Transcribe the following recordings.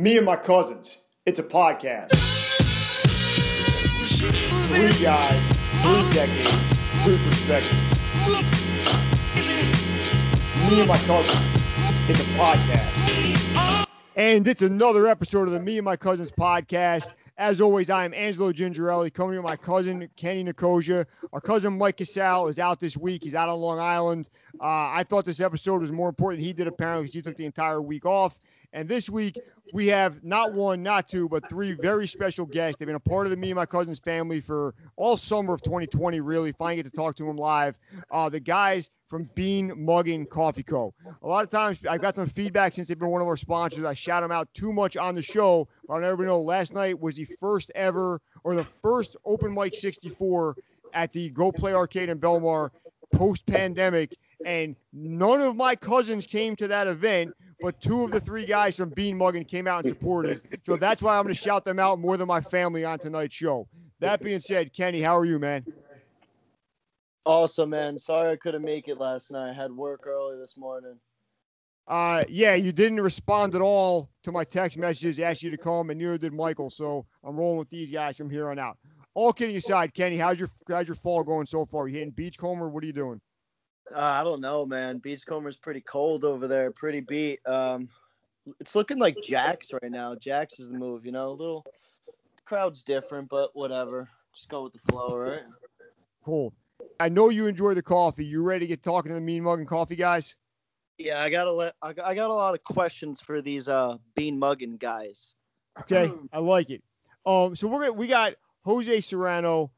Me and my cousins. It's a podcast. Three guys, three decades, three perspectives. Me and my cousins. It's a podcast. And it's another episode of the Me and My Cousins podcast. As always, I am Angelo Gingerelli, coming with my cousin Kenny Nicosia. Our cousin Mike Casal is out this week. He's out on Long Island. Uh, I thought this episode was more important he did, apparently, because he took the entire week off. And this week, we have not one, not two, but three very special guests. They've been a part of the Me and My Cousins family for all summer of 2020, really. Finally get to talk to them live. Uh, the guys from Bean Muggin Coffee Co. A lot of times, I've got some feedback since they've been one of our sponsors. I shout them out too much on the show, but I'll never know. Last night was the first ever, or the first open mic 64 at the Go Play Arcade in Belmar post pandemic. And none of my cousins came to that event, but two of the three guys from Bean Muggin came out and supported. So that's why I'm going to shout them out more than my family on tonight's show. That being said, Kenny, how are you, man? Awesome, man. Sorry I couldn't make it last night. I had work early this morning. Uh, yeah, you didn't respond at all to my text messages, asked you to come, and neither did Michael. So I'm rolling with these guys from here on out. All kidding aside, Kenny, how's your how's your fall going so far? You hitting beachcomber? What are you doing? Uh, I don't know, man. Beachcomber's pretty cold over there, pretty beat. Um, it's looking like Jax right now. Jax is the move, you know. A little crowd's different, but whatever. Just go with the flow, right? Cool. I know you enjoy the coffee. You ready to get talking to the Mean Muggin Coffee guys? Yeah, I gotta let. I got, I got a lot of questions for these uh Bean Muggin guys. Okay, I like it. Um, so we're gonna we got Jose Serrano,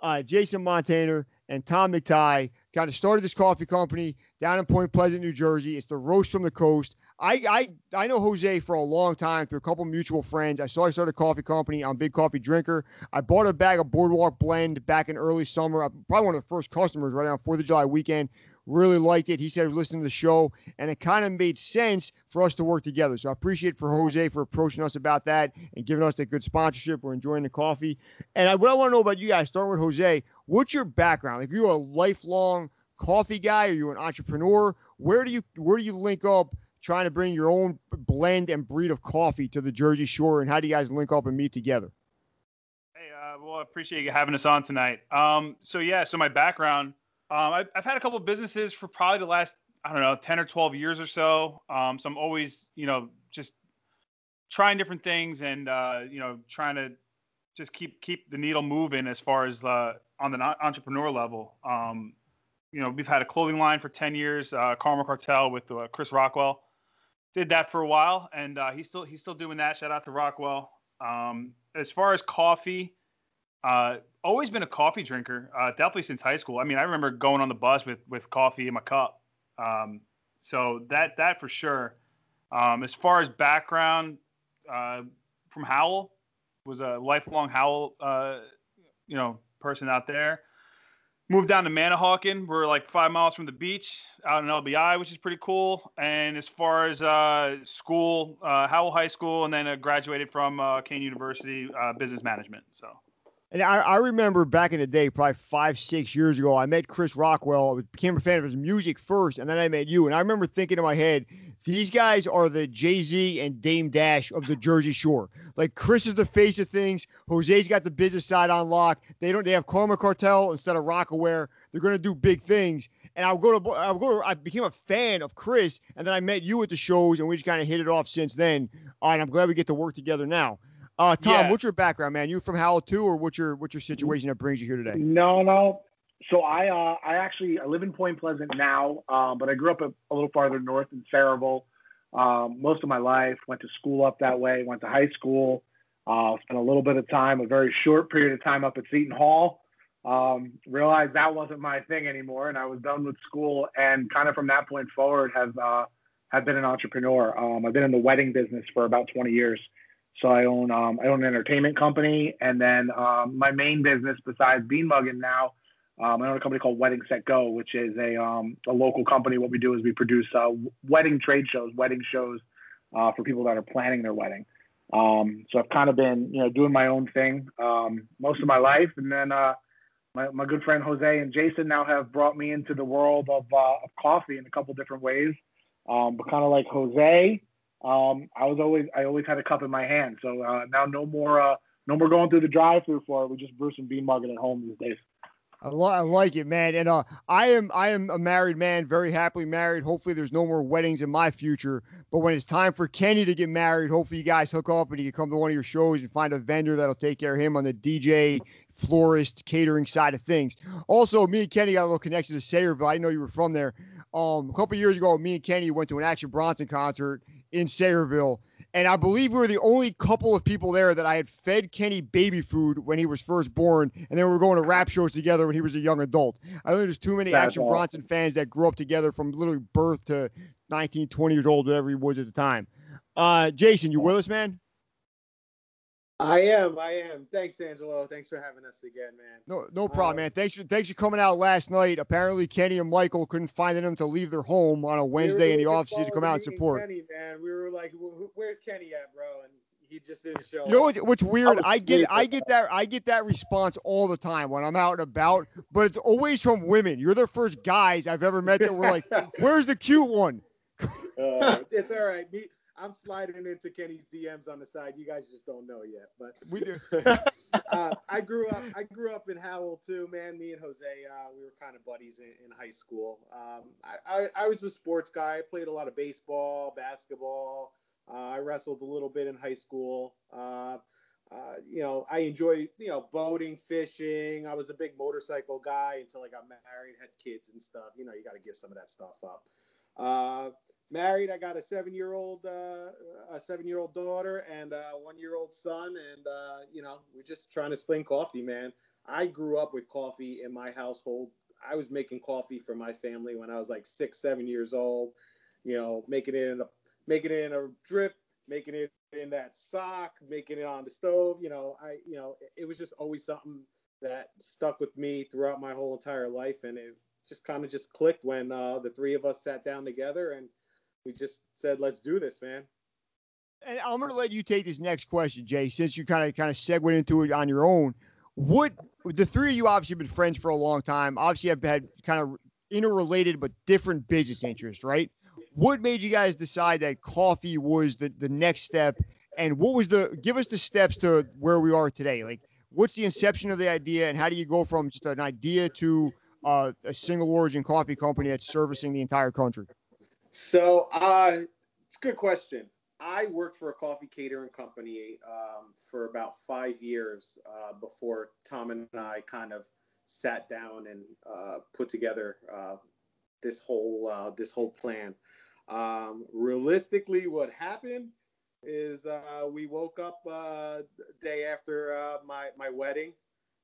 uh, Jason Montaner, and Tom McTighe kind of started this coffee company down in Point Pleasant, New Jersey. It's the roast from the coast. I I I know Jose for a long time through a couple mutual friends. I saw he started a coffee company. I'm a big coffee drinker. I bought a bag of Boardwalk Blend back in early summer. I'm probably one of the first customers right on Fourth of July weekend. Really liked it. He said listening to the show, and it kind of made sense for us to work together. So I appreciate for Jose for approaching us about that and giving us a good sponsorship. We're enjoying the coffee. And I, what I want to know about you guys, starting with Jose, what's your background? Like, are you a lifelong coffee guy? Are you an entrepreneur? Where do you where do you link up? trying to bring your own blend and breed of coffee to the Jersey Shore, and how do you guys link up and meet together? Hey, uh, well, I appreciate you having us on tonight. Um, so yeah, so my background, um, I've, I've, had a couple businesses for probably the last, I don't know, 10 or 12 years or so. Um, so I'm always, you know, just trying different things and, uh, you know, trying to just keep, keep the needle moving as far as, uh, on the entrepreneur level. Um, you know, we've had a clothing line for 10 years, uh, Karma Cartel with uh, Chris Rockwell did that for a while, and uh, he's still he's still doing that. Shout out to Rockwell. Um, as far as coffee, uh, always been a coffee drinker, uh, definitely since high school. I mean, I remember going on the bus with with coffee in my cup. Um, so that that for sure. Um, as far as background, uh, from Howell, was a lifelong Howell, uh, you know, person out there moved down to Manahawkin. We're like five miles from the beach out in LBI, which is pretty cool. And as far as uh, school, uh, Howell High School, and then graduated from uh, Kean University uh, Business Management. So. And I, I, remember back in the day, probably five, six years ago, I met Chris Rockwell. I became a fan of his music first, and then I met you. And I remember thinking in my head, these guys are the Jay Z and Dame Dash of the Jersey Shore. Like Chris is the face of things. Jose's got the business side on lock. They don't. They have Karma Cartel instead of Rocawear. They're gonna do big things. And I'll go to. I'll go. To, I became a fan of Chris, and then I met you at the shows, and we just kind of hit it off since then. Uh, and I'm glad we get to work together now. Uh, Tom, yeah. what's your background, man? You from Howell too, or what's your what's your situation that brings you here today? No, no. So I uh, I actually I live in Point Pleasant now, um, but I grew up a, a, little farther north in Sayreville. Um, most of my life went to school up that way. Went to high school. Uh, spent a little bit of time, a very short period of time up at Seton Hall. Um, realized that wasn't my thing anymore, and I was done with school. And kind of from that point forward, have uh, have been an entrepreneur. Um, I've been in the wedding business for about 20 years. So I own um, I own an entertainment company, and then um, my main business besides Bean Muggin now, um, I own a company called Wedding Set Go, which is a um, a local company. What we do is we produce uh, wedding trade shows, wedding shows uh, for people that are planning their wedding. Um, so I've kind of been you know doing my own thing um, most of my life, and then uh, my my good friend Jose and Jason now have brought me into the world of, uh, of coffee in a couple different ways. but kind of like Jose um, I was always I always had a cup in my hand. So uh, now no more uh, no more going through the drive-through for it. We just brew some Bean Muggin at home these days. I, li- I like it, man. And uh, I am I am a married man, very happily married. Hopefully, there's no more weddings in my future. But when it's time for Kenny to get married, hopefully you guys hook up and he can come to one of your shows and find a vendor that'll take care of him on the DJ, florist, catering side of things. Also, me and Kenny got a little connection to Sayreville. I know you were from there. Um, a couple years ago, me and Kenny went to an Action Bronson concert in Sayreville. And I believe we were the only couple of people there that I had fed Kenny baby food when he was first born, and then we were going to rap shows together when he was a young adult. I think there's too many That's Action awesome. Bronson fans that grew up together from literally birth to 19, 20 years old, whatever he was at the time. Uh, Jason, you with us, man? I am. I am. Thanks, Angelo. Thanks for having us again, man. No, no problem, Uh, man. Thanks for thanks for coming out last night. Apparently, Kenny and Michael couldn't find them to leave their home on a We Wednesday in the looking off season to come out and support. Kenny, man. We were like, "Wh- wh- "Where's Kenny at, bro?" And he just didn't show You know what, what's weird? was I get. I get that I get that response all the time when I'm out and about, but it's always from women. You're the first guys I've ever met that were like, "Where's the cute one?" Uh, it's all right. Me, I'm sliding into Kenny's DMs on the side. You guys just don't know yet, but We do. uh, I grew up. I grew up in Howell too, man. Me and Jose, uh, we were kind of buddies in, in high school. Um, I, I, I was a sports guy. I played a lot of baseball, basketball. Uh, I wrestled a little bit in high school. Uh, uh, you know, I enjoy you know boating, fishing. I was a big motorcycle guy until I got married, had kids and stuff. You know, you got to give some of that stuff up. Married, I got a seven-year-old, uh, a seven-year-old daughter and a one-year-old son, and uh, you know, we're just trying to sling coffee, man. I grew up with coffee in my household. I was making coffee for my family when I was like six, seven years old. You know, making it in a making it in a drip, making it in that sock, making it on the stove. You know, I you know, it, it was just always something that stuck with me throughout my whole entire life, and it just kind of just clicked when uh, the three of us sat down together and we just said, "Let's do this, man." And I'm gonna let you take this next question, Jay, since you kind of kind of segued into it on your own. What the three of you obviously have been friends for a long time. Obviously, have had kind of interrelated but different business interests, right? What made you guys decide that coffee was the, the next step? And what was the give us the steps to where we are today? Like, what's the inception of the idea, and how do you go from just an idea to uh, a single origin coffee company that's servicing the entire country? So, uh, it's a good question. I worked for a coffee catering company um, for about five years uh, before Tom and I kind of sat down and uh, put together uh, this whole uh, this whole plan. Um, realistically, what happened is uh, we woke up uh, day after uh, my my wedding,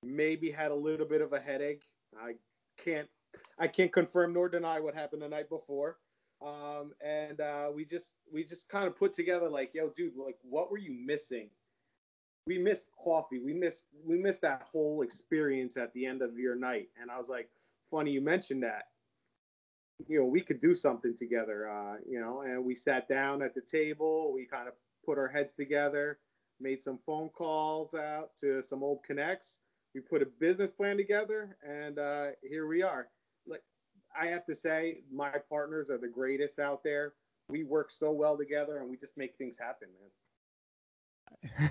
maybe had a little bit of a headache. I can't I can't confirm nor deny what happened the night before um, and uh, we just we just kind of put together like, yo, dude, like, what were you missing? We missed coffee. We missed we missed that whole experience at the end of your night. And I was like, funny you mentioned that. You know, we could do something together. Uh, you know, and we sat down at the table. We kind of put our heads together, made some phone calls out to some old connects. We put a business plan together, and uh, here we are. I have to say, my partners are the greatest out there. We work so well together, and we just make things happen, man.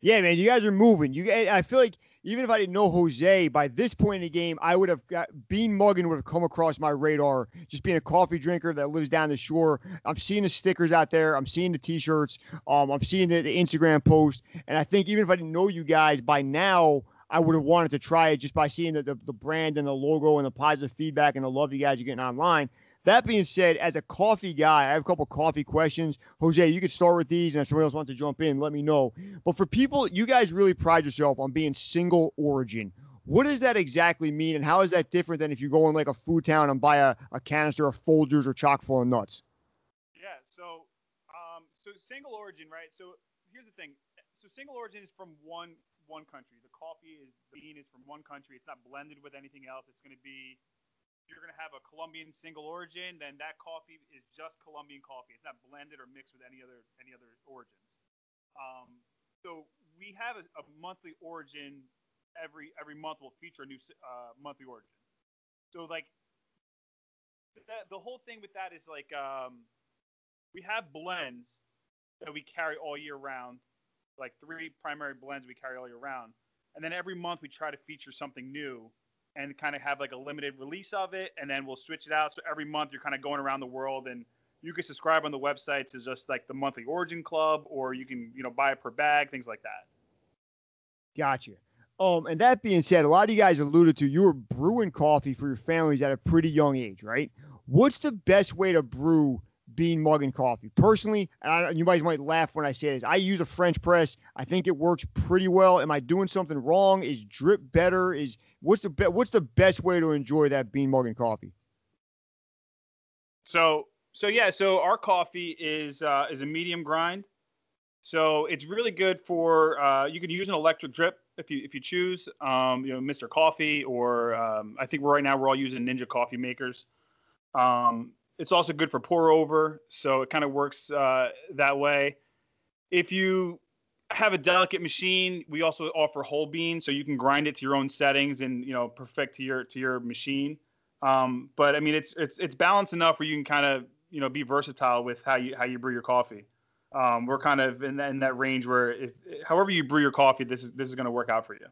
yeah, man, you guys are moving. You, I feel like even if I didn't know Jose by this point in the game, I would have got Bean would have come across my radar. Just being a coffee drinker that lives down the shore, I'm seeing the stickers out there. I'm seeing the T-shirts. Um, I'm seeing the, the Instagram post, and I think even if I didn't know you guys by now, I would have wanted to try it just by seeing the, the, the brand and the logo and the positive feedback and the love you guys are getting online. That being said, as a coffee guy, I have a couple coffee questions. Jose, you could start with these, and if somebody else wants to jump in, let me know. But for people, you guys really pride yourself on being single origin. What does that exactly mean, and how is that different than if you go in like a food town and buy a, a canister of Folgers or chock full of nuts? Yeah. So, um, so single origin, right? So here's the thing. So single origin is from one one country. The coffee is the bean is from one country. It's not blended with anything else. It's going to be you're going to have a Colombian single origin, then that coffee is just Colombian coffee. It's not blended or mixed with any other any other origins. Um, so we have a, a monthly origin every every month. We'll feature a new uh, monthly origin. So like that, the whole thing with that is like um, we have blends that we carry all year round, like three primary blends we carry all year round. And then every month we try to feature something new and kind of have like a limited release of it. And then we'll switch it out. So every month you're kind of going around the world and you can subscribe on the website to just like the monthly origin club or you can, you know, buy it per bag, things like that. Gotcha. Um, and that being said, a lot of you guys alluded to you were brewing coffee for your families at a pretty young age, right? What's the best way to brew Bean Muggin coffee? Personally, and you guys might laugh when I say this, I use a French press. I think it works pretty well. Am I doing something wrong? Is drip better? Is what's the be- what's the best way to enjoy that Bean Muggin coffee? So so yeah, so our coffee is uh, is a medium grind. So it's really good for uh, you can use an electric drip if you if you choose, um, you know, Mr. Coffee or um, I think right now we're all using Ninja coffee makers. Um, it's also good for pour over, so it kind of works uh, that way. If you have a delicate machine, we also offer whole bean, so you can grind it to your own settings and you know perfect to your to your machine. Um, but I mean, it's it's it's balanced enough where you can kind of you know be versatile with how you how you brew your coffee um, we're kind of in that, in that range where if, however you brew your coffee, this is this is going to work out for you.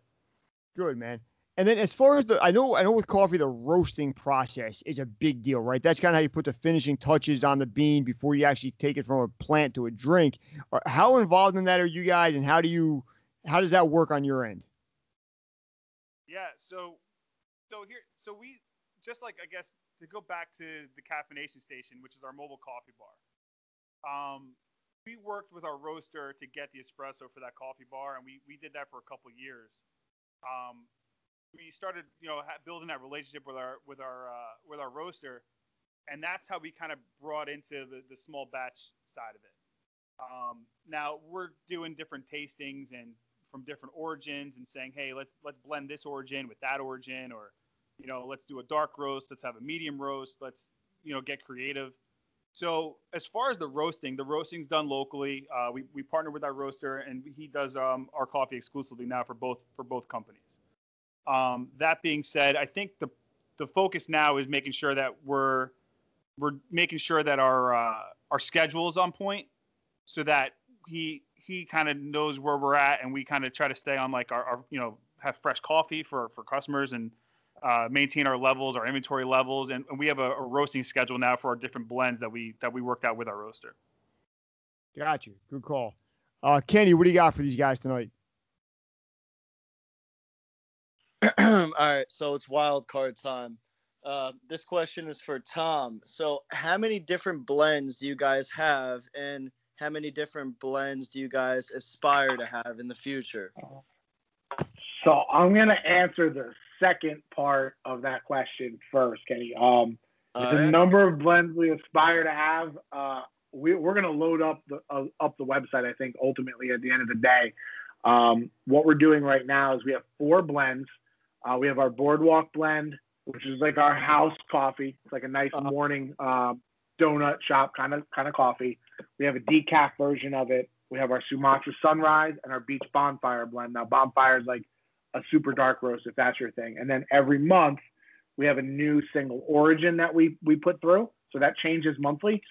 Good man. And then as far as the, I know, I know with coffee, the roasting process is a big deal, right? That's kind of how you put the finishing touches on the bean before you actually take it from a plant to a drink. How involved in that are you guys, and how do you, how does that work on your end? Yeah, so, so here, so we just like I guess to go back to the caffeination station, which is our mobile coffee bar. Um, we worked with our roaster to get the espresso for that coffee bar, and we we did that for a couple years. Um, we started, you know, building that relationship with our with our uh, with our roaster, and that's how we kind of brought into the the small batch side of it. Um, now we're doing different tastings and from different origins and saying, hey, let's let's blend this origin with that origin, or you know, let's do a dark roast, let's have a medium roast, let's you know get creative. So as far as the roasting, the roasting's done locally. Uh, we we partner with our roaster, and he does um, our coffee exclusively now for both for both companies. Um, that being said, I think the the focus now is making sure that we're we're making sure that our uh, our schedule is on point, so that he he kind of knows where we're at, and we kind of try to stay on like our, our you know have fresh coffee for for customers and uh, maintain our levels, our inventory levels, and, and we have a, a, roasting schedule now for our different blends that we that we worked out with our roaster. Got you. Good call. Uh, Kenny, what do you got for these guys tonight? All right, so it's wild card time. Uh, this question is for Tom. So, how many different blends do you guys have, and how many different blends do you guys aspire to have in the future? So, I'm gonna answer the second part of that question first, Kenny. Um, the right. number of blends we aspire to have. Uh, we, are going to load up the uh, up the website. I think ultimately at the end of the day, um, what we're doing right now is we have four blends. Uh, we have our Boardwalk blend, which is like our house coffee. It's like a nice uh-huh. morning uh, donut shop kind of kind of coffee. We have a decaf version of it. We have our Sumatra Sunrise and our Beach Bonfire blend. Now Bonfire is like a super dark roast if that's your thing. And then every month we have a new single origin that we we put through. So that changes monthly.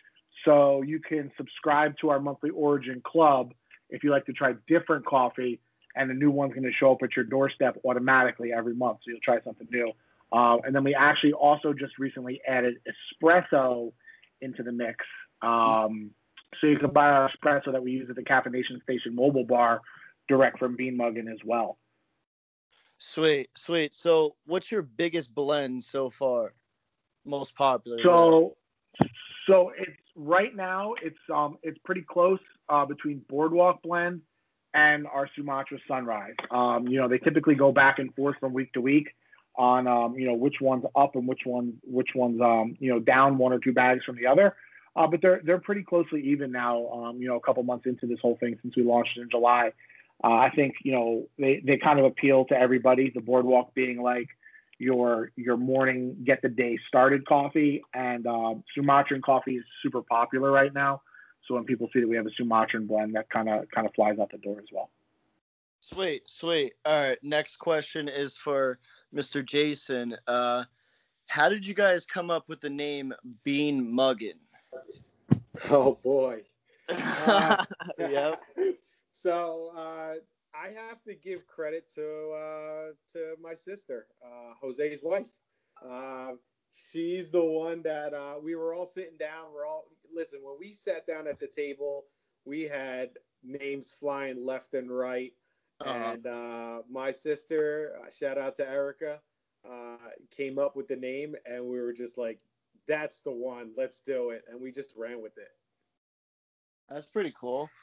So you can subscribe to our monthly origin club if you like to try different coffee, and the new one's going to show up at your doorstep automatically every month. So you'll try something new. Uh, and then we actually also just recently added espresso into the mix. Um, so you can buy our espresso that we use at the Caffeination Station mobile bar direct from Bean Muggin as well. Sweet, sweet. So, what's your biggest blend so far? Most popular. So, so it's right now. It's um, it's pretty close uh, between Boardwalk Blend and our Sumatra Sunrise. Um, you know, they typically go back and forth from week to week on um, you know which one's up and which one which one's um, you know down one or two bags from the other. Uh, but they're they're pretty closely even now. Um, you know, a couple months into this whole thing since we launched in July. Uh, I think you know they, they kind of appeal to everybody. The boardwalk being like your your morning get the day started coffee, and uh, Sumatran coffee is super popular right now. So when people see that we have a Sumatran blend, that kind of kind of flies out the door as well. Sweet, sweet. All right, next question is for Mr. Jason. Uh, how did you guys come up with the name Bean Muggin? Oh boy. Uh, yep. So uh, I have to give credit to uh, to my sister, uh, Jose's wife. She's the one that uh, we were all sitting down. We're all listen. When we sat down at the table, we had names flying left and right. Uh-huh. And uh, my sister, uh, shout out to Erica, uh, came up with the name, and we were just like, "That's the one. Let's do it." And we just ran with it. That's pretty cool.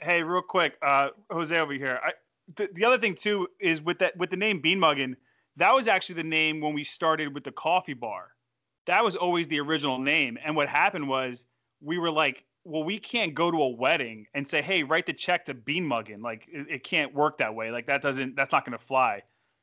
Hey, real quick, uh, Jose over here. I, the, the other thing too is with that with the name Bean Muggin, that was actually the name when we started with the coffee bar. That was always the original name. And what happened was we were like, well, we can't go to a wedding and say, hey, write the check to Bean Muggin. Like it, it can't work that way. Like that doesn't that's not gonna fly.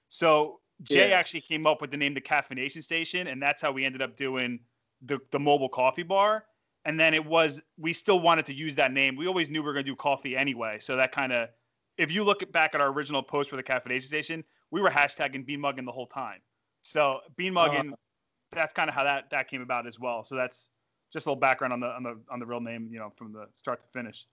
So Jay Yeah. actually came up with the name the Caffeination Station, and that's how we ended up doing the the mobile coffee bar. And then it was we still wanted to use that name. We always knew we were gonna do coffee anyway, so that kind of if you look back at our original post for the Caffeination Station, we were hashtagging Bean Muggin the whole time. So Bean Muggin, that's kind of how that that came about as well. So that's just a little background on the on the on the real name, you know, from the start to finish.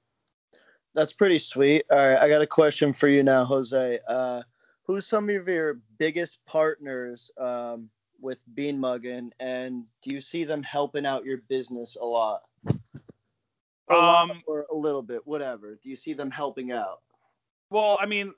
That's pretty sweet. All right, I got a question for you now, Jose. Uh, who's some of your biggest partners um, with Bean Muggin, and do you see them helping out your business a lot? A lot Um, or a little bit, whatever. Do you see them helping out? Well, I mean,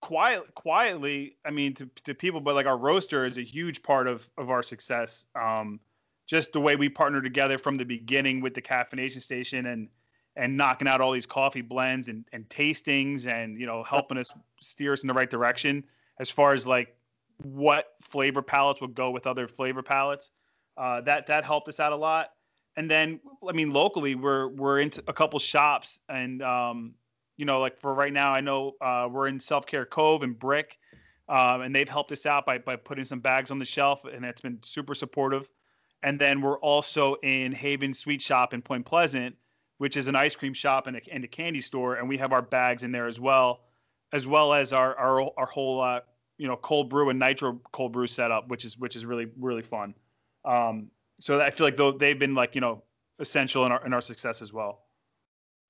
quiet, quietly, I mean, to, to people, but like our roaster is a huge part of of our success. Um, just the way we partner together from the beginning with the caffeination station and and knocking out all these coffee blends and and tastings and you know helping us steer us in the right direction as far as like what flavor palettes would go with other flavor palettes. Uh, that that helped us out a lot. And then, I mean, locally, we're we're into a couple shops, and um, you know, like for right now, I know uh, we're in Self Care Cove and Brick, um, and they've helped us out by by putting some bags on the shelf, and it's been super supportive. And then we're also in Haven Sweet Shop in Point Pleasant, which is an ice cream shop and a, and a candy store, and we have our bags in there as well, as well as our our our whole uh, you know cold brew and nitro cold brew setup, which is which is really really fun. Um, so I feel like though they've been like you know essential in our in our success as well.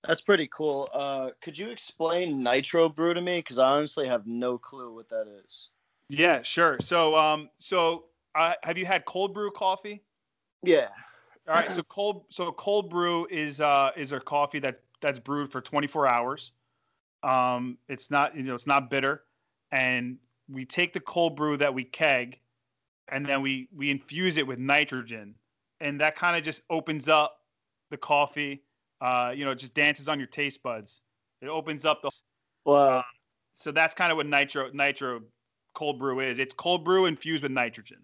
That's pretty cool. Uh, could you explain Nitro Brew to me? Because I honestly have no clue what that is. Yeah, sure. So, um, so uh, have you had cold brew coffee? Yeah. All right. So cold, so cold brew is uh is a coffee that's that's brewed for 24 hours. Um, it's not you know it's not bitter, and we take the cold brew that we keg, and then we we infuse it with nitrogen, and that kind of just opens up the coffee. Uh, you know, just dances on your taste buds. It opens up the Well, so that's kind of what nitro nitro cold brew is. It's cold brew infused with nitrogen.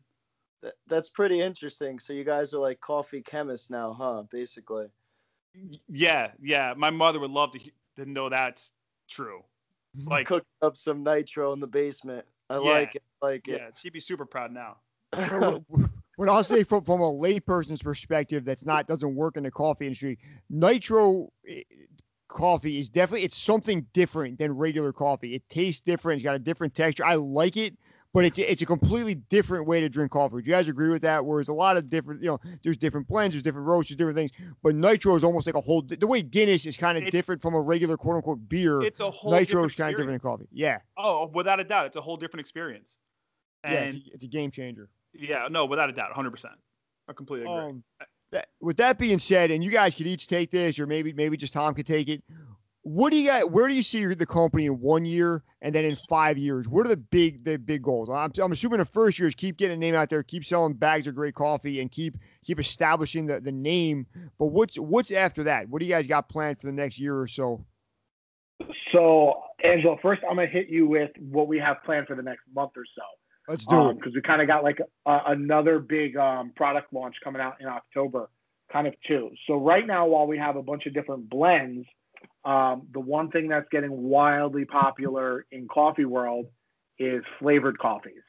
th- that's pretty interesting. So you guys are like coffee chemists now, huh? Basically. Yeah, yeah. My mother would love to he- to know that's true. Like, Cook up some nitro in the basement. I Yeah. like it. I like it. yeah, she'd be super proud now. What I'll say from, from a layperson's perspective, that's not doesn't work in the coffee industry. Nitro eh, coffee is definitely it's something different than regular coffee. It tastes different. It's got a different texture. I like it, but it's it's a completely different way to drink coffee. Do you guys agree with that? Whereas a lot of different, you know, there's different blends, there's different roasts, there's different things. But nitro is almost like a whole. The way Guinness is kind of different from a regular quote unquote beer. It's a whole Nitro is kind of different than coffee. Yeah, Oh, without a doubt, it's a whole different experience. yeah, it's a, it's a game changer. Yeah, no, without a doubt, 100%. I completely agree. Um, that, with that being said, and you guys could each take this, or maybe maybe just Tom could take it. What do you got? Where do you see the company in one year, and then in five years? What are the big the big goals? I'm, I'm assuming the first year is keep getting a name out there, keep selling bags of great coffee, and keep keep establishing the, the name. But what's what's after that? What do you guys got planned for the next year or so? So, Angelo, first I'm gonna hit you with what we have planned for the next month or so. Let's do it. because we kind of got like a, another big um, product launch coming out in October, kind of too. So right now, while we have a bunch of different blends, um, the one thing that's getting wildly popular in coffee world is flavored coffees,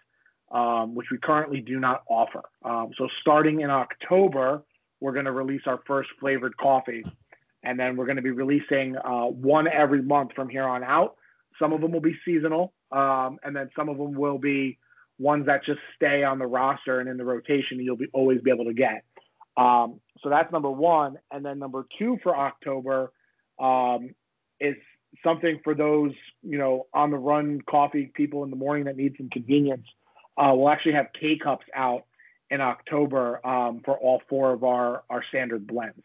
um, which we currently do not offer. Um, so starting in October, we're going to release our first flavored coffee, and then we're going to be releasing uh, one every month from here on out. Some of them will be seasonal, um, and then some of them will be ones that just stay on the roster and in the rotation you'll be always be able to get. Um, so that's number one. And then number two for October um, is something for those, you know, on the run coffee people in the morning that need some convenience. Uh, we'll actually have K cups out in October um, for all four of our, our standard blends.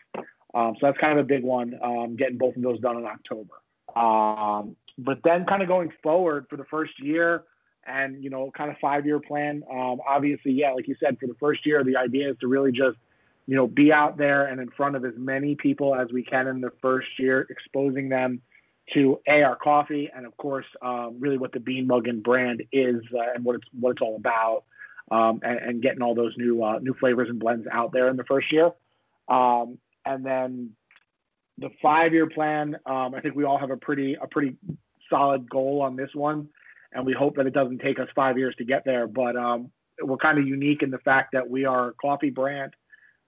Um, so that's kind of a big one, um, getting both of those done in October. Um, but then kind of going forward for the first year and, you know, kind of five year plan. Um, obviously, yeah, like you said, for the first year, the idea is to really just, you know, be out there and in front of as many people as we can in the first year, exposing them to a our coffee and of course um, really what the Bean Muggin brand is uh, and what it's what it's all about um, and, and, getting all those new uh, new flavors and blends out there in the first year um, and then the five year plan um, I think we all have a pretty a pretty solid goal on this one and we hope that it doesn't take us five years to get there but um, we're kind of unique in the fact that we are a coffee brand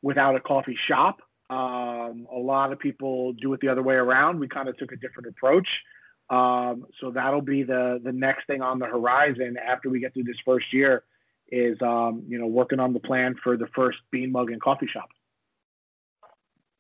without a coffee shop um, a lot of people do it the other way around. We kind of took a different approach. Um, so that'll be the the next thing on the horizon after we get through this first year is um, you know working on the plan for the first Bean Muggin coffee shop.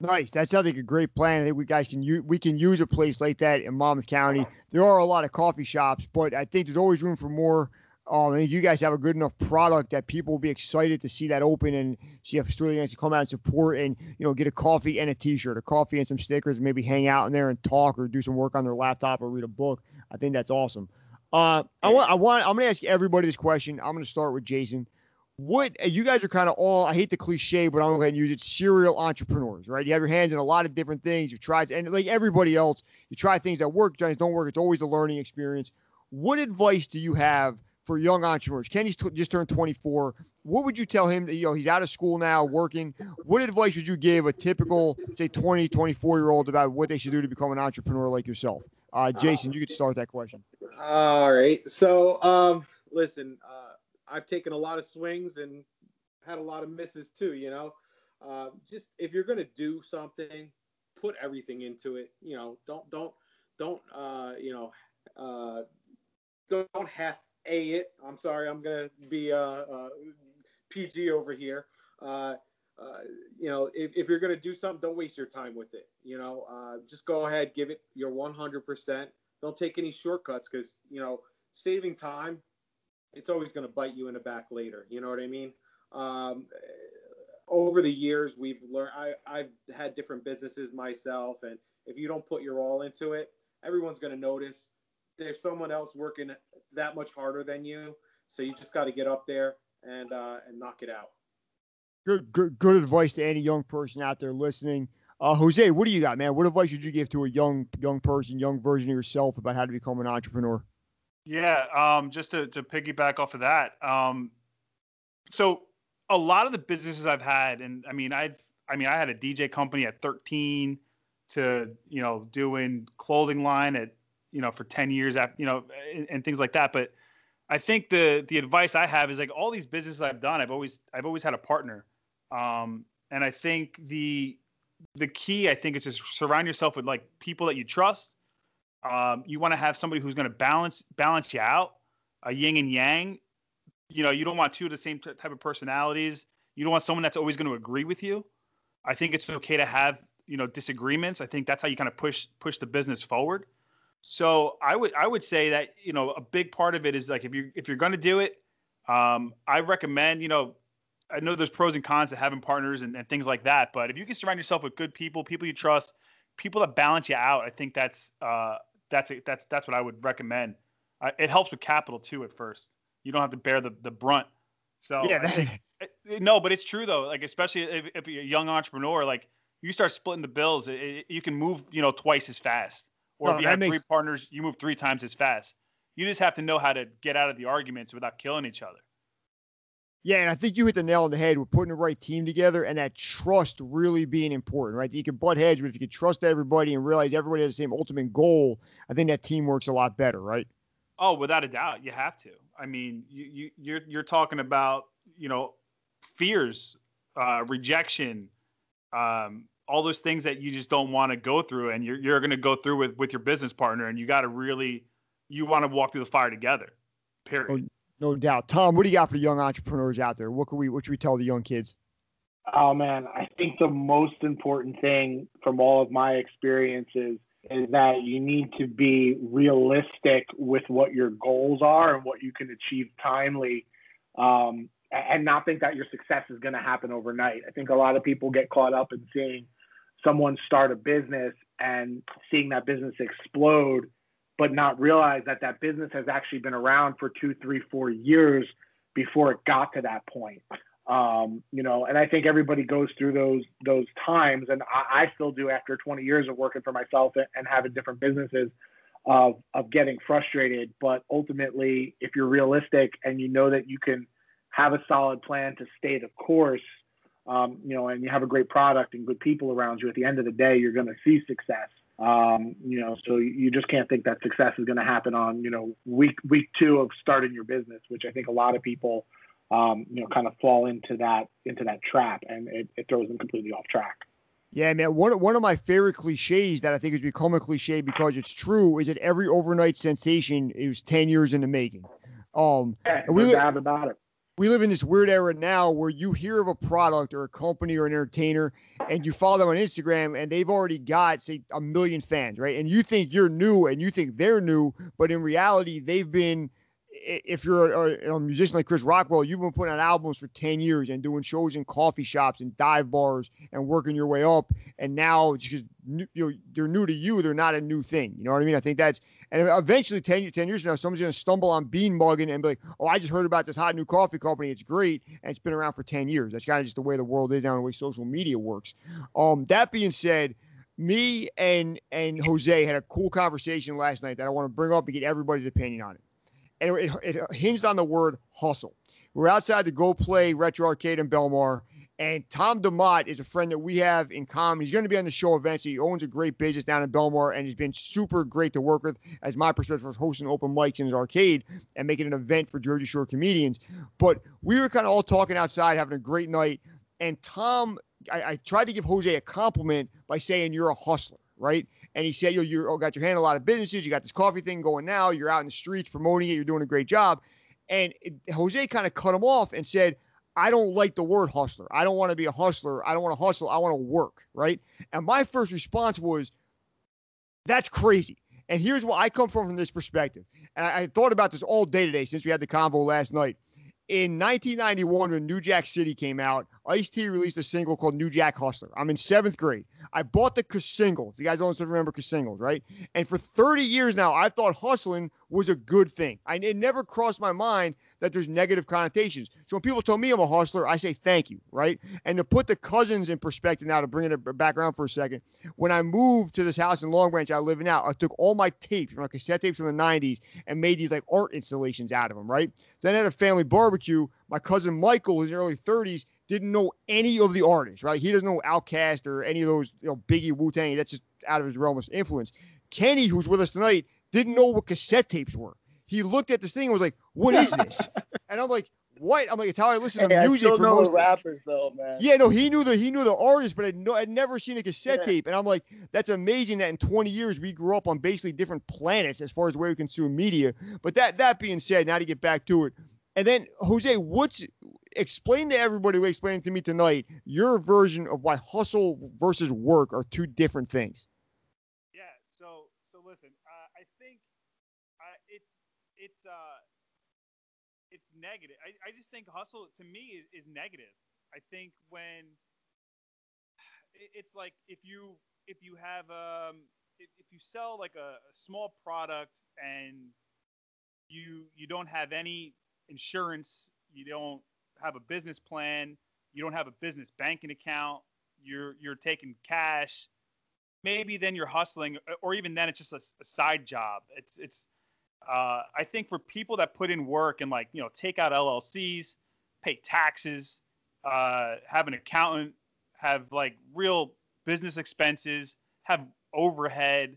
Nice. That sounds like a great plan. I think we guys can use we can use a place like that in Monmouth County. There are a lot of coffee shops, but I think there's always room for more um, I think you guys have a good enough product that people will be excited to see that open and see if Sterling to come out and support and you know get a coffee and a T-shirt, a coffee and some stickers, maybe hang out in there and talk or do some work on their laptop or read a book. I think that's awesome. Uh, I want, I want, I'm gonna ask everybody this question. I'm gonna start with Jason. What you guys are kind of all, I hate the cliche, but I'm gonna go ahead and use it. Serial entrepreneurs, right? You have your hands in a lot of different things. You've tried, and like everybody else, you try things that work, things don't work. It's always a learning experience. What advice do you have? for young entrepreneurs. Kenny's t- just turned 24. What would you tell him? That, you know, he's out of school now, working. What advice would you give a typical, say, 20, 24 year old about what they should do to become an entrepreneur like yourself? Uh, Jason, you could start that question. All right. So, um, listen, uh, I've taken a lot of swings and had a lot of misses too. You know, uh, just if you're gonna do something, put everything into it. You know, don't don't don't uh, you know uh, don't have a it. I'm sorry, I'm gonna be uh, uh, PG over here. Uh, uh, you know, if, if you're gonna do something, don't waste your time with it. You know, uh, just go ahead, give it your 100%. Don't take any shortcuts because you know saving time, it's always gonna bite you in the back later. You know what I mean? Um, over the years, we've learned. I, I've had different businesses myself, and if you don't put your all into it, everyone's gonna notice there's someone else working that much harder than you. So you just got to get up there and uh, and knock it out. Good, good, good advice to any young person out there listening. Uh, Jose, what do you got, man? What advice would you give to a young young person, young version of yourself about how to become an entrepreneur? Yeah, um, just to, to piggyback off of that. Um, so a lot of the businesses I've had, and I mean, I I mean, I had a DJ company at 13 to you know doing clothing line at you know, for 10 years after, you know, and, and, things like that. But I think the the advice I have is like all these businesses I've done, I've always I've always had a partner. Um, and I think the the key I think is just surround yourself with like people that you trust. Um, you want to have somebody who's going to balance balance you out, a yin and yang. You know, you don't want two of the same type of personalities. You don't want someone that's always going to agree with you. I think it's okay to have you know disagreements. I think that's how you kind of push push the business forward. So I would I would say that you know a big part of it is like if you if you're going to do it, um, I recommend you know I know there's pros and cons to having partners and, and, things like that, but if you can surround yourself with good people, people you trust, people that balance you out, I think that's uh, that's a, that's that's what I would recommend. Uh, it helps with capital too at first. You don't have to bear the the brunt. So yeah, think, no, but it's true though. Like especially if, if you're a young entrepreneur, like you start splitting the bills, it, it, you can move you know twice as fast. Or no, if you have makes... three partners, you move three times as fast. You just have to know how to get out of the arguments without killing each other. Yeah, and I think you hit the nail on the head with putting the right team together and that trust really being important, right? You can butt heads, but if you can trust everybody and realize everybody has the same ultimate goal, I think that team works a lot better, right? Oh, without a doubt, you have to. I mean, you, you you're you're talking about you know fears, uh, rejection, um, all those things that you just don't want to go through and you're, you're going to go through with with your business partner and you got to really you want to walk through the fire together period no, no, doubt. Tom what do you got for the young entrepreneurs out there? What can we what should we tell the young kids? Oh man, I think the most important thing from all of my experiences is that you need to be realistic with what your goals are and what you can achieve timely, um, and not think that your success is going to happen overnight. I think a lot of people get caught up in seeing someone start a business and seeing that business explode, but not realize that that business has actually been around for two, three, four years before it got to that point. Um, you know, and I think everybody goes through those those times, and I, I still do after 20 years of working for myself and, and having different businesses of of getting frustrated. But ultimately, if you're realistic and you know that you can have a solid plan to stay the course, um, you know, and you have a great product and good people around you, at the end of the day, you're going to see success. Um, you know, so you just can't think that success is going to happen on, you know, week week two of starting your business, which I think a lot of people um, you know, kind of fall into that into that trap, and it, it throws them completely off track. Yeah, man. One one of my favorite cliches that I think has become a cliche because it's true is that every overnight sensation is ten years in the making. Um, yeah, no we, doubt about it. We live in this weird era now where you hear of a product or a company or an entertainer, and you follow them on Instagram, and they've already got say a million fans, right? And you think you're new, and you think they're new, but in reality, they've been if you're a, a, musician like Chris Rockwell, you've been putting out albums for 10 years and doing shows in coffee shops and dive bars and working your way up. And now just you know, they're new to you. They're not a new thing. You know what I mean? I think that's, and eventually 10, 10 years from now, someone's going to stumble on Bean Muggin and be like, oh, I just heard about this hot new coffee company. It's great. And it's been around for 10 years. That's kind of just the way the world is now, the way social media works. Um, that being said, me and and Jose had a cool conversation last night that I want to bring up and get everybody's opinion on it and it, it, hinged on the word hustle. We're outside the Go Play Retro Arcade in Belmar, and Tom DeMott is a friend that we have in common. He's going to be on the show eventually. He owns a great business down in Belmar, and he's been super great to work with, as my perspective of hosting open mics in his arcade and making an event for Jersey Shore comedians. But we were kind of all talking outside, having a great night, and Tom, I, I tried to give Jose a compliment by saying you're a hustler right? And he said, you you oh, got your hand a lot of businesses. You got this coffee thing going now. You're out in the streets promoting it. You're doing a great job. And it, Jose kind of cut him off and said, I don't like the word hustler. I don't want to be a hustler. I don't want to hustle. I want to work, right? And my first response was, that's crazy. And here's what I come from from this perspective. And I, I thought about this all day today since we had the convo last night. In 1991, when New Jack City came out, Ice T released a single called New Jack Hustler. I'm in seventh grade. I bought the single. If you guys don't remember singles, right? And for 30 years now, I thought hustling was a good thing. I, it never crossed my mind that there's negative connotations. So when people tell me I'm a hustler, I say thank you, right? And to put the cousins in perspective now, to bring it back around for a second, when I moved to this house in Long Branch I live in now, I took all my tapes, my cassette tapes from the 90s, and made these like art installations out of them, right? So I had a family barbecue, my cousin Michael, in his early 30s, didn't know any of the artists, right? He doesn't know OutKast or any of those, you know, Biggie, Wu Tang. That's just out of his realm of influence. Kenny, who's with us tonight, didn't know what cassette tapes were. He looked at this thing and was like, "What is this?" and I'm like, "What?" I'm like, "It's how I listen to hey, music." I still for know most the rappers though, man. Yeah, no, he knew the he knew the artist, but I'd, no, I'd never seen a cassette Yeah. tape. And I'm like, that's amazing that in 20 years we grew up on basically different planets as far as where we consume media. But that that being said, now to get back to it, and then Jose, what's explain to everybody who explained to me tonight your version of why hustle versus work are two different things. Yeah. So so listen, uh, I think uh, it's it's uh it's negative. I, I just think hustle to me is, is negative. I think when it's like if you if you have um if, if you sell like a, a small product and you you don't have any insurance, you don't have a business plan, you don't have a business banking account, you're you're taking cash, maybe then you're hustling, or even then it's just a, a side job. It's it's. Uh, I think for people that put in work and like you know take out LLCs, pay taxes, uh, have an accountant, have like real business expenses, have overhead.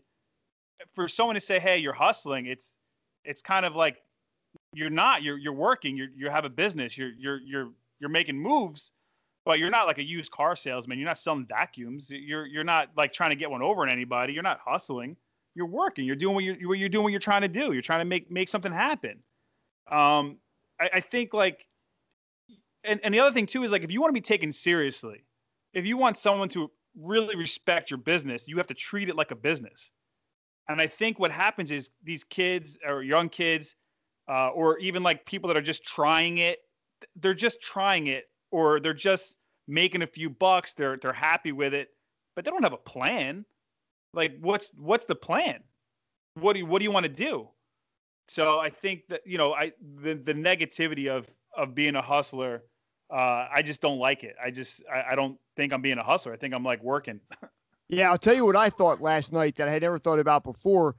For someone to say, "Hey, you're hustling," it's it's kind of like you're not. You're you're working. You you have a business. You're you're you're you're making moves, but you're not like a used car salesman. You're not selling vacuums. You're you're not like trying to get one over on anybody. You're not hustling. You're working. You're doing what you're, what you're doing what you're trying to do. You're trying to make make something happen. Um, I, I think like and, and the other thing too is like if you want to be taken seriously, if you want someone to really respect your business, you have to treat it like a business. And I think what happens is these kids or young kids, uh, or even like people that are just trying it, they're just trying it, or they're just making a few bucks. They're they're happy with it, but they don't have a plan. Like what's what's the plan? What do you what do you want to do? So I think that you know I the the negativity of of being a hustler, uh, I just don't like it. I just I, I don't think I'm being a hustler. I think I'm like working. Yeah, I'll tell you what I thought last night that I had never thought about before.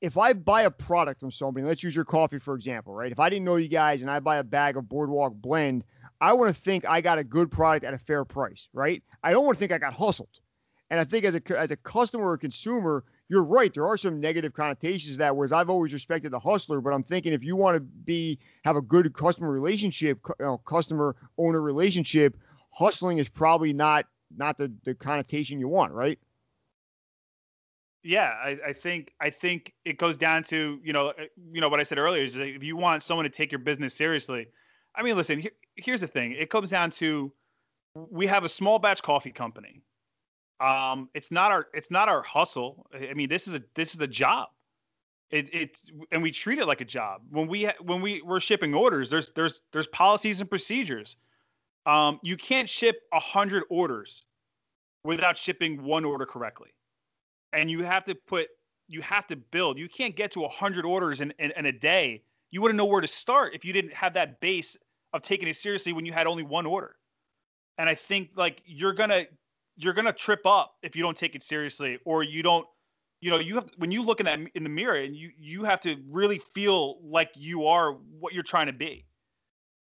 If I buy a product from somebody, let's use your coffee for example, right? If I didn't know you guys and I buy a bag of Boardwalk Blend, I want to think I got a good product at a fair price, right? I don't want to think I got hustled. And I think as a as a customer or consumer, you're right. There are some negative connotations to that. Whereas I've always respected the hustler, but I'm thinking if you want to be have a good customer relationship, you know, customer owner relationship, hustling is probably not not the the connotation you want, right? Yeah, I, I think I think it goes down to you know uh, you know what I said earlier is if you want someone to take your business seriously, I mean, listen, here, here's the thing. It comes down to we have a small batch coffee company. Um, it's not our it's not our hustle. I mean, this is a this is a job. It, it's and we treat it like a job. When we when we we're shipping orders, there's there's there's policies and procedures. Um, you can't ship a hundred orders without shipping one order correctly, and you have to put you have to build. You can't get to a hundred orders in, in, in a day. You wouldn't know where to start if you didn't have that base of taking it seriously when you had only one order. And I think like you're gonna you're gonna trip up if you don't take it seriously or you don't you know you have when you look in that in the mirror and you you have to really feel like you are what you're trying to be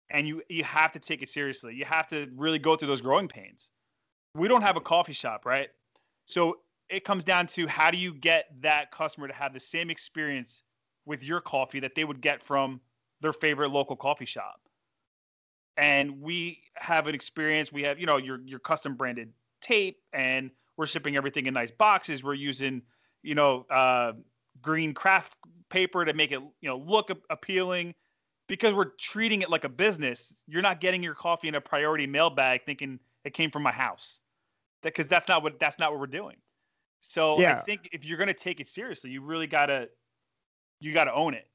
and you you have to take it seriously. You have to really go through those growing pains. We don't have a coffee shop, right? So it comes down to how do you get that customer to have the same experience with your coffee that they would get from their favorite local coffee shop. And we have an experience. We have, you know, your your custom branded tape, and we're shipping everything in nice boxes. We're using, you know, uh, green craft paper to make it, you know, look appealing because we're treating it like a business, you're not getting your coffee in a priority mail bag thinking it came from my house. Because that's not what that's not what we're doing. So yeah. I think if you're gonna take it seriously, you really gotta you gotta own it.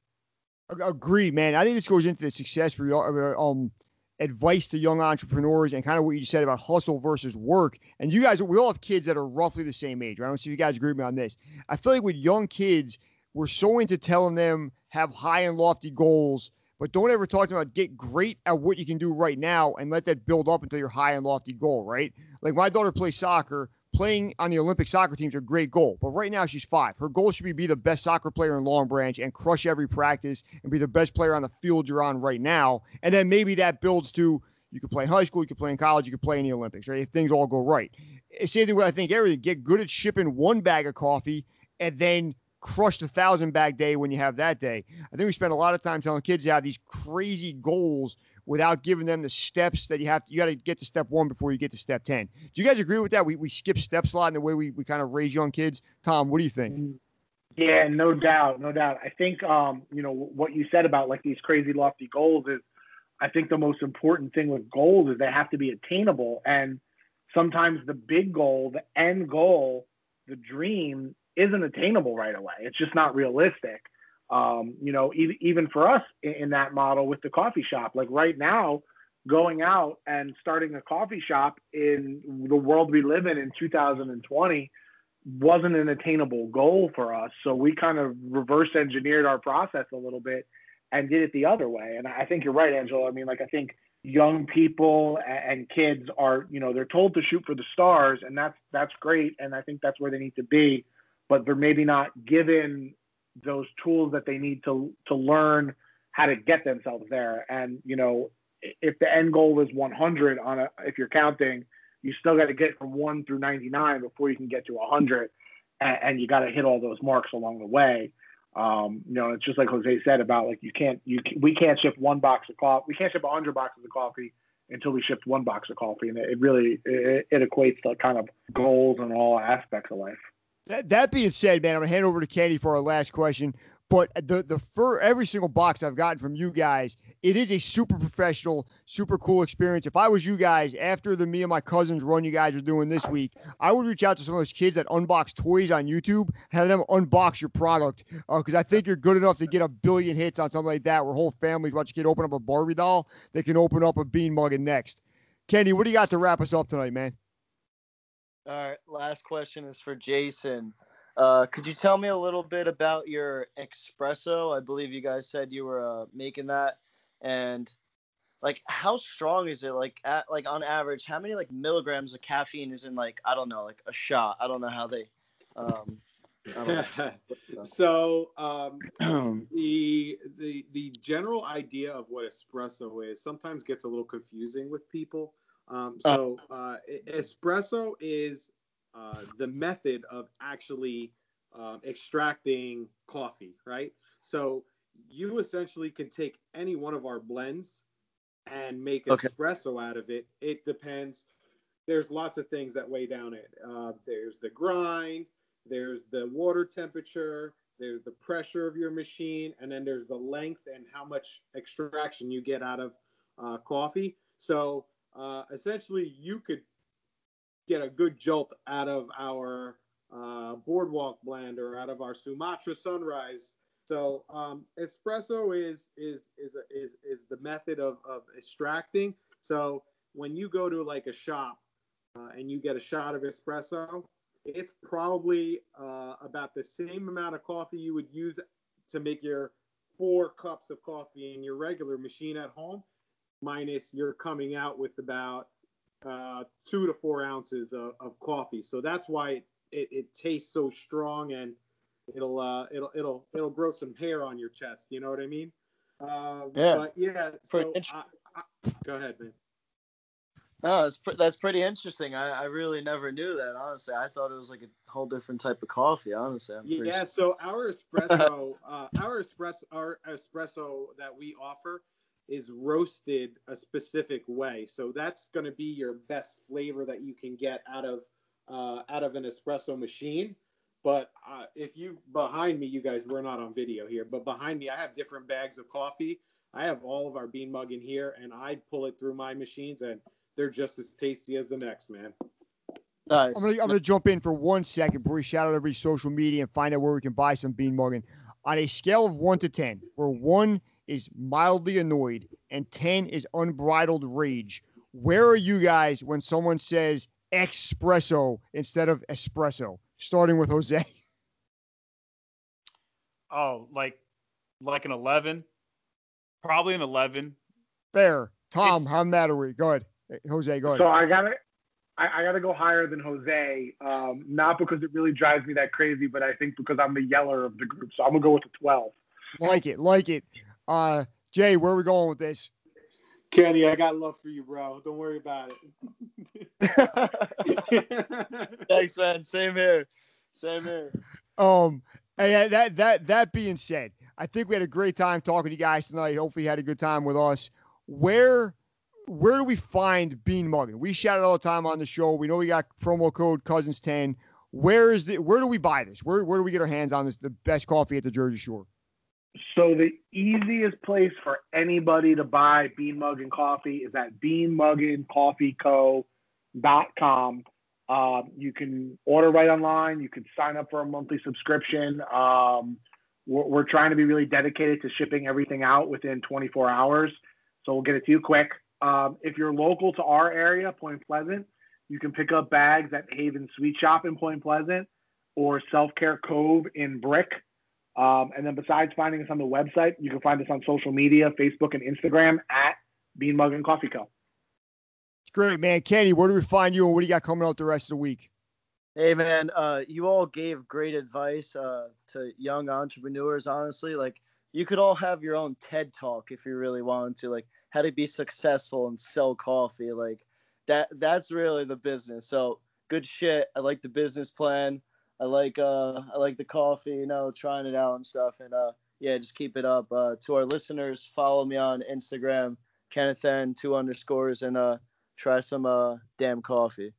Agreed, man. I think this goes into the success for uh, um advice to young entrepreneurs and kind of what you said about hustle versus work. And you guys, we all have kids that are roughly the same age. Right? I don't see if you guys agree with me on this. I feel like with young kids, we're so into telling them have high and lofty goals but don't ever talk about get great at what you can do right now and let that build up until your high and lofty goal, right? Like my daughter plays soccer. Playing on the Olympic soccer teams are a great goal, but right now she's five. Her goal should be be the best soccer player in Long Branch and crush every practice and be the best player on the field you're on right now. And then maybe that builds to you could play in high school, you could play in college, you could play in the Olympics, right? If things all go right. Same thing with I think everything. Get good at shipping one bag of coffee and then crush the thousand bag day when you have that day. I think we spend a lot of time telling kids to have these crazy goals without giving them the steps that you have to, you got to get to step one before you get to step 10. Do you guys agree with that? We, we skip steps a lot in the way we, we kind of raise young kids. Tom, what do you think? Mm, yeah, no doubt. No doubt. I think, um, you know, what you said about like these crazy lofty goals is, I think the most important thing with goals is they have to be attainable. And sometimes the big goal, the end goal, the dream isn't attainable right away. It's just not realistic. Um, you know, even, even for us in, in that model with the coffee shop, like right now, going out and starting a coffee shop in the world we live in in 2020 wasn't an attainable goal for us. So we kind of reverse engineered our process a little bit and did it the other way. And I think you're right, Angela. I mean, like, I think young people and kids are, you know, they're told to shoot for the stars and that's, that's great. And I think that's where they need to be but they're maybe not given those tools that they need to to learn how to get themselves there. And you know, if the end goal is 100 on a, if you're counting, you still got to get from one through 99 before you can get to 100, and, and you got to hit all those marks along the way. Um, you know, it's just like Jose said about like you can't you we can't ship one box of coffee, we can't ship 100 boxes of coffee until we shipped one box of coffee, and it, really it, it equates to kind of goals and all aspects of life. That, that being said, man, I'm gonna hand over to Candy for our last question. But the the for every single box I've gotten from you guys, it is a super professional, super cool experience. If I was you guys, after the me and my cousins run you guys are doing this week, I would reach out to some of those kids that unbox toys on YouTube, have them unbox your product, uh, because I think you're good enough to get a billion hits on something like that, where whole families watch a kid open up a Barbie doll, they can open up a Bean Muggin next. Kenny, what do you got to wrap us up tonight, man? All right, last question is for Jason. Uh, could you tell me a little bit about your espresso? I believe you guys said you were uh, making that, and like how strong is it? Like at like on average, how many like milligrams of caffeine is in like I don't know like a shot? I don't know how they. Um, I don't know. so um, the the the general idea of what espresso is sometimes gets a little confusing with people. Um, so uh, espresso is uh, the method of actually um, extracting coffee, right? So you essentially can take any one of our blends and make Okay. espresso out of it. It depends. There's lots of things that weigh down it. Uh, there's the grind, there's the water temperature, there's the pressure of your machine, and then there's the length and how much extraction you get out of uh, coffee. So uh, essentially, you could get a good jolt out of our uh, boardwalk blend or out of our Sumatra Sunrise. So um, espresso is is is is is the method of of extracting. So when you go to like a shop uh, and you get a shot of espresso, it's probably uh, about the same amount of coffee you would use to make your four cups of coffee in your regular machine at home, minus you're coming out with about uh, two to four ounces of, of coffee. So that's why it, it, it tastes so strong and it'll uh, it'll it'll it'll grow some hair on your chest. You know what I mean? Uh, Yeah. But yeah. So. I, I, go ahead, man. No, it's pre- that's pretty interesting. I, I really never knew that. Honestly, I thought it was like a whole different type of coffee. Honestly, I'm Yeah, so our espresso, uh, our espresso, our espresso that we offer is roasted a specific way. So that's going to be your best flavor that you can get out of uh, out of an espresso machine. But uh, if you behind me, you guys, we're not on video here, but behind me, I have different bags of coffee. I have all of our Bean Muggin here, and I pull it through my machines, and they're just as tasty as the next, man. nice. I'm gonna I'm gonna jump in for one second before we shout out every social media and find out where we can buy some Bean Muggin. On a scale of one to ten, where one is mildly annoyed and ten is unbridled rage, where are you guys when someone says espresso instead of espresso? Starting with Jose. Oh, like like an 11, probably an 11. Fair. Tom, It's- how mad are we? Go ahead. Jose, go ahead. So I gotta, I, I gotta go higher than Jose. Um, not because it really drives me that crazy, but I think because I'm the yeller of the group. So I'm gonna go with a 12. Like it, like it. Uh, Jay, where are we going with this? Kenny, I got love for you, bro. Don't worry about it. Thanks, man. Same here. Same here. Um, and that- that that that being said, I think we had a great time talking to you guys tonight. Hopefully, you had a good time with us. Where where do we find Bean Muggin? We shout it all the time on the show. We know we got promo code Cousins ten. Where is the where do we buy this? Where where do we get our hands on this? The best coffee at the Jersey Shore. So the easiest place for anybody to buy Bean Muggin coffee is at beanmuggincoffeeco.com. Um, you can order right online. You can sign up for a monthly subscription. Um, we're, we're trying to be really dedicated to shipping everything out within 24 hours, so we'll get it to you quick. Um, if you're local to our area, Point Pleasant, you can pick up bags at Haven Sweet Shop in Point Pleasant or Self Care Cove in Brick. Um, and then besides finding us on the website, you can find us on social media, Facebook and Instagram at Bean Muggin Coffee Co. It's great, man. Kenny, where do we find you and what do you got coming out the rest of the week? Hey man, uh, you all gave great advice uh, to young entrepreneurs. Honestly, like you could all have your own TED talk if you really wanted to, like how to be successful and sell coffee. Like that, that's really the business. So good shit. I like the business plan. I like uh, I like the coffee. You know, trying it out and stuff. And uh, yeah, just keep it up. Uh, to our listeners, follow me on Instagram, Kenneth N two underscores, and uh, try some uh, damn coffee.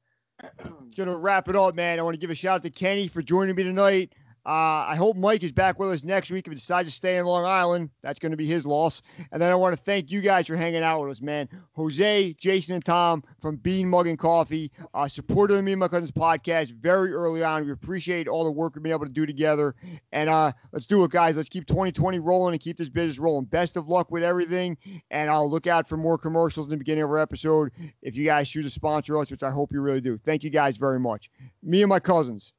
Gonna wrap it up, man. I want to give a shout out to Kenny for joining me tonight. Uh, I hope Mike is back with us next week. If he decides to stay in Long Island, that's going to be his loss. And then I want to thank you guys for hanging out with us, man. Jose, Jason, and Tom from Bean Muggin Coffee uh, supported the Me and My Cousins podcast very early on. We appreciate all the work we've been able to do together. And uh, let's do it, guys. Let's keep 2020 rolling and keep this business rolling. Best of luck with everything. And I'll look out for more commercials in the beginning of our episode if you guys choose to sponsor us, which I hope you really do. Thank you guys very much. Me and my cousins.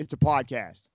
It's a podcast.